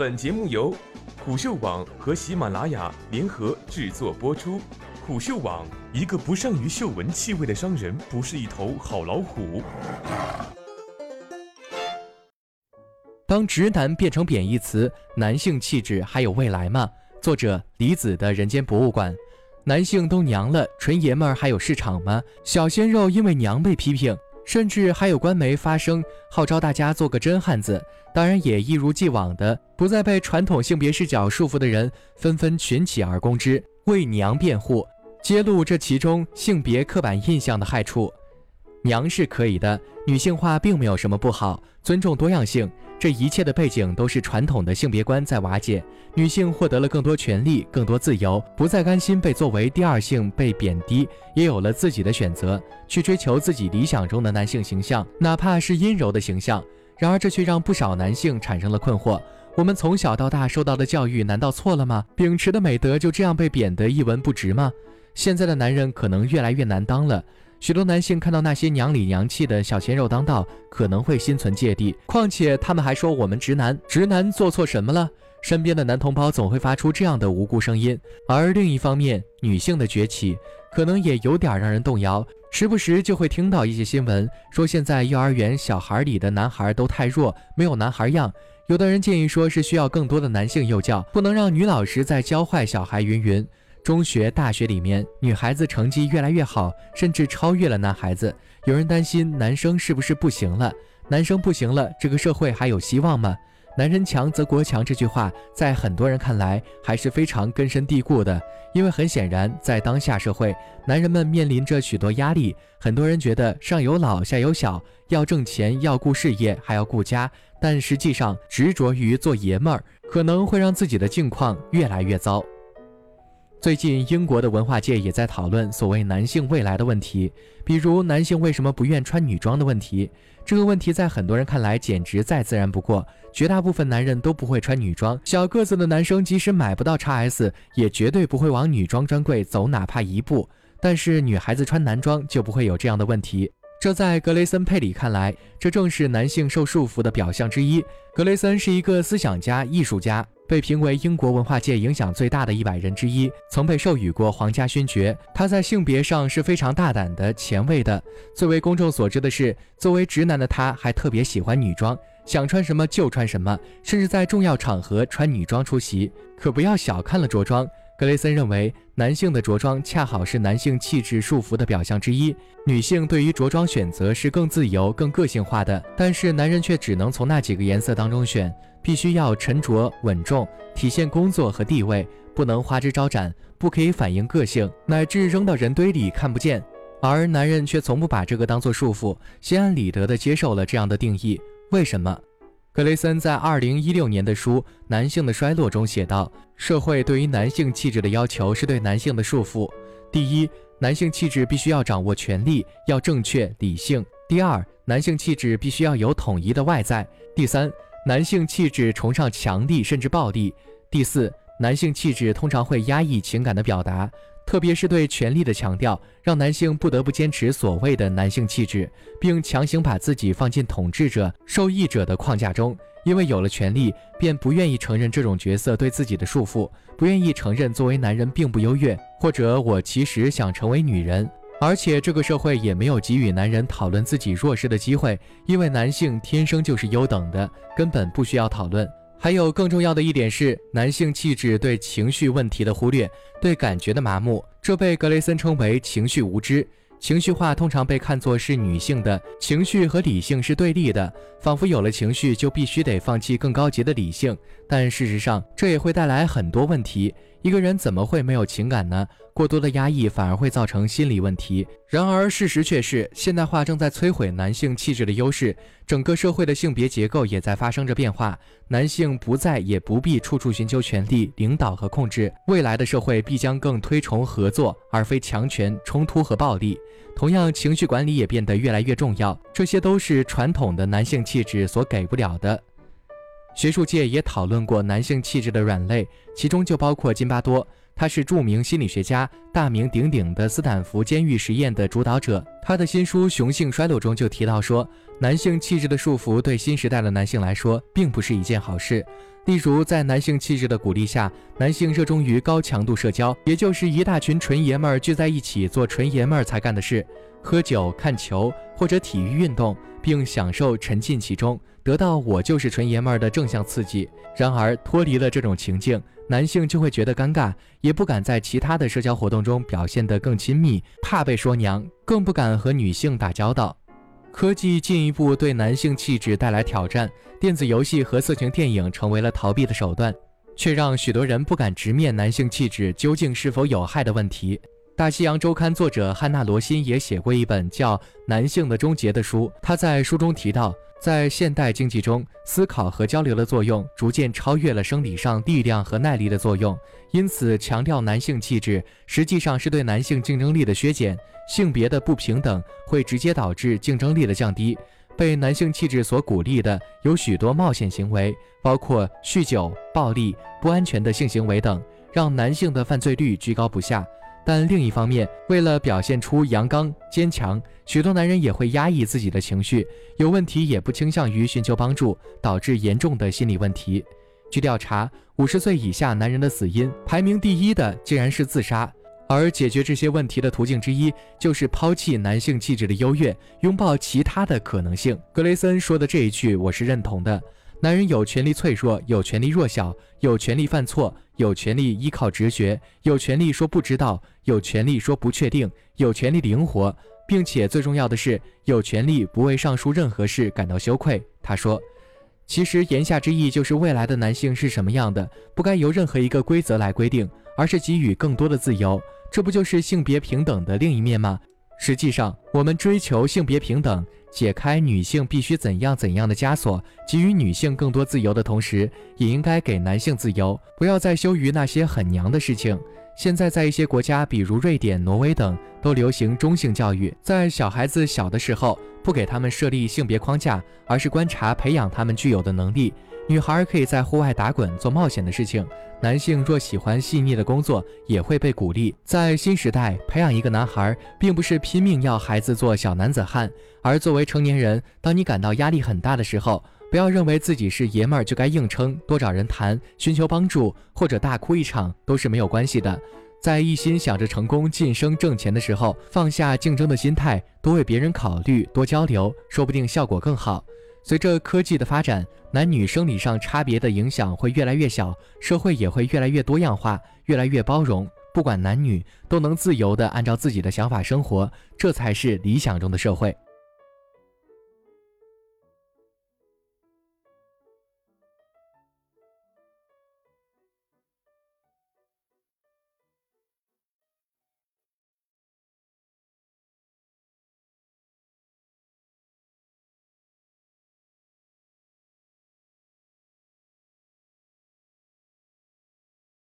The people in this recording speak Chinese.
本节目由虎嗅网和喜马拉雅联合制作播出。虎嗅网：一个不善于嗅闻气味的商人，不是一头好老虎。当直男变成贬义词，男性气质还有未来吗？作者李子的人间博物馆。男性都娘了，纯爷们儿还有市场吗？小鲜肉因为娘被批评，甚至还有官媒发声号召大家做个真汉子。当然，也一如既往的不再被传统性别视角束缚的人，纷纷群起而攻之，为娘辩护，揭露这其中性别刻板印象的害处。娘是可以的，女性化并没有什么不好，尊重多样性，这一切的背景都是传统的性别观在瓦解，女性获得了更多权利、更多自由，不再甘心被作为第二性被贬低，也有了自己的选择，去追求自己理想中的男性形象，哪怕是阴柔的形象。然而这却让不少男性产生了困惑：我们从小到大受到的教育难道错了吗？秉持的美德就这样被贬得一文不值吗？现在的男人可能越来越难当了。许多男性看到那些娘里娘气的小鲜肉当道，可能会心存芥蒂。况且他们还说我们直男，直男做错什么了？身边的男同胞总会发出这样的无辜声音。而另一方面，女性的崛起可能也有点让人动摇。时不时就会听到一些新闻，说现在幼儿园小孩里的男孩都太弱，没有男孩样。有的人建议说是需要更多的男性幼教，不能让女老师再教坏小孩。云云。中学、大学里面，女孩子成绩越来越好，甚至超越了男孩子。有人担心男生是不是不行了？男生不行了，这个社会还有希望吗？男人强则国强这句话，在很多人看来还是非常根深蒂固的。因为很显然，在当下社会，男人们面临着许多压力。很多人觉得上有老下有小，要挣钱，要顾事业，还要顾家。但实际上，执着于做爷们儿，可能会让自己的境况越来越糟。最近，英国的文化界也在讨论所谓男性未来的问题，比如男性为什么不愿穿女装的问题。这个问题在很多人看来简直再自然不过。绝大部分男人都不会穿女装，小个子的男生即使买不到 x S，也绝对不会往女装专柜走哪怕一步。但是女孩子穿男装就不会有这样的问题。这在格雷森·佩里看来，这正是男性受束缚的表象之一。格雷森是一个思想家、艺术家。被评为英国文化界影响最大的一百人之一，曾被授予过皇家勋爵。他在性别上是非常大胆的、前卫的。最为公众所知的是，作为直男的他，还特别喜欢女装，想穿什么就穿什么，甚至在重要场合穿女装出席。可不要小看了着装。格雷森认为，男性的着装恰好是男性气质束缚的表象之一。女性对于着装选择是更自由、更个性化的，但是男人却只能从那几个颜色当中选，必须要沉着稳重，体现工作和地位，不能花枝招展，不可以反映个性，乃至扔到人堆里看不见。而男人却从不把这个当做束缚，心安理得地接受了这样的定义。为什么？格雷森在二零一六年的书《男性的衰落》中写道：“社会对于男性气质的要求是对男性的束缚。第一，男性气质必须要掌握权力，要正确理性；第二，男性气质必须要有统一的外在；第三，男性气质崇尚强力甚至暴力；第四，男性气质通常会压抑情感的表达。”特别是对权力的强调，让男性不得不坚持所谓的男性气质，并强行把自己放进统治者、受益者的框架中。因为有了权力，便不愿意承认这种角色对自己的束缚，不愿意承认作为男人并不优越，或者我其实想成为女人。而且这个社会也没有给予男人讨论自己弱势的机会，因为男性天生就是优等的，根本不需要讨论。还有更重要的一点是，男性气质对情绪问题的忽略，对感觉的麻木，这被格雷森称为情绪无知。情绪化通常被看作是女性的情绪和理性是对立的，仿佛有了情绪就必须得放弃更高级的理性。但事实上，这也会带来很多问题。一个人怎么会没有情感呢？过多的压抑反而会造成心理问题。然而，事实却是，现代化正在摧毁男性气质的优势，整个社会的性别结构也在发生着变化。男性不再也不必处处寻求权力、领导和控制。未来的社会必将更推崇合作，而非强权、冲突和暴力。同样，情绪管理也变得越来越重要。这些都是传统的男性气质所给不了的。学术界也讨论过男性气质的软肋，其中就包括津巴多。他是著名心理学家、大名鼎鼎的斯坦福监狱实验的主导者。他的新书《雄性衰落》中就提到说，男性气质的束缚对新时代的男性来说并不是一件好事。例如，在男性气质的鼓励下，男性热衷于高强度社交，也就是一大群纯爷们儿聚在一起做纯爷们儿才干的事，喝酒、看球或者体育运动，并享受沉浸其中。得到我就是纯爷们儿的正向刺激。然而，脱离了这种情境，男性就会觉得尴尬，也不敢在其他的社交活动中表现得更亲密，怕被说娘，更不敢和女性打交道。科技进一步对男性气质带来挑战，电子游戏和色情电影成为了逃避的手段，却让许多人不敢直面男性气质究竟是否有害的问题。大西洋周刊作者汉娜·罗辛也写过一本叫《男性的终结》的书。他在书中提到，在现代经济中，思考和交流的作用逐渐超越了生理上力量和耐力的作用，因此强调男性气质实际上是对男性竞争力的削减。性别的不平等会直接导致竞争力的降低。被男性气质所鼓励的有许多冒险行为，包括酗酒、暴力、不安全的性行为等，让男性的犯罪率居高不下。但另一方面，为了表现出阳刚坚强，许多男人也会压抑自己的情绪，有问题也不倾向于寻求帮助，导致严重的心理问题。据调查，五十岁以下男人的死因排名第一的竟然是自杀，而解决这些问题的途径之一就是抛弃男性气质的优越，拥抱其他的可能性。格雷森说的这一句，我是认同的。男人有权利脆弱，有权利弱小，有权利犯错，有权利依靠直觉，有权利说不知道，有权利说不确定，有权利灵活，并且最重要的是，有权利不为上述任何事感到羞愧。他说：“其实言下之意就是，未来的男性是什么样的，不该由任何一个规则来规定，而是给予更多的自由。这不就是性别平等的另一面吗？实际上，我们追求性别平等。”解开女性必须怎样怎样的枷锁，给予女性更多自由的同时，也应该给男性自由，不要再羞于那些很娘的事情。现在在一些国家，比如瑞典、挪威等，都流行中性教育，在小孩子小的时候，不给他们设立性别框架，而是观察培养他们具有的能力。女孩可以在户外打滚做冒险的事情，男性若喜欢细腻的工作，也会被鼓励。在新时代，培养一个男孩，并不是拼命要孩子做小男子汉，而作为成年人，当你感到压力很大的时候，不要认为自己是爷们儿就该硬撑，多找人谈，寻求帮助，或者大哭一场都是没有关系的。在一心想着成功晋升挣钱的时候，放下竞争的心态，多为别人考虑，多交流，说不定效果更好。随着科技的发展，男女生理上差别的影响会越来越小，社会也会越来越多样化，越来越包容。不管男女，都能自由地按照自己的想法生活，这才是理想中的社会。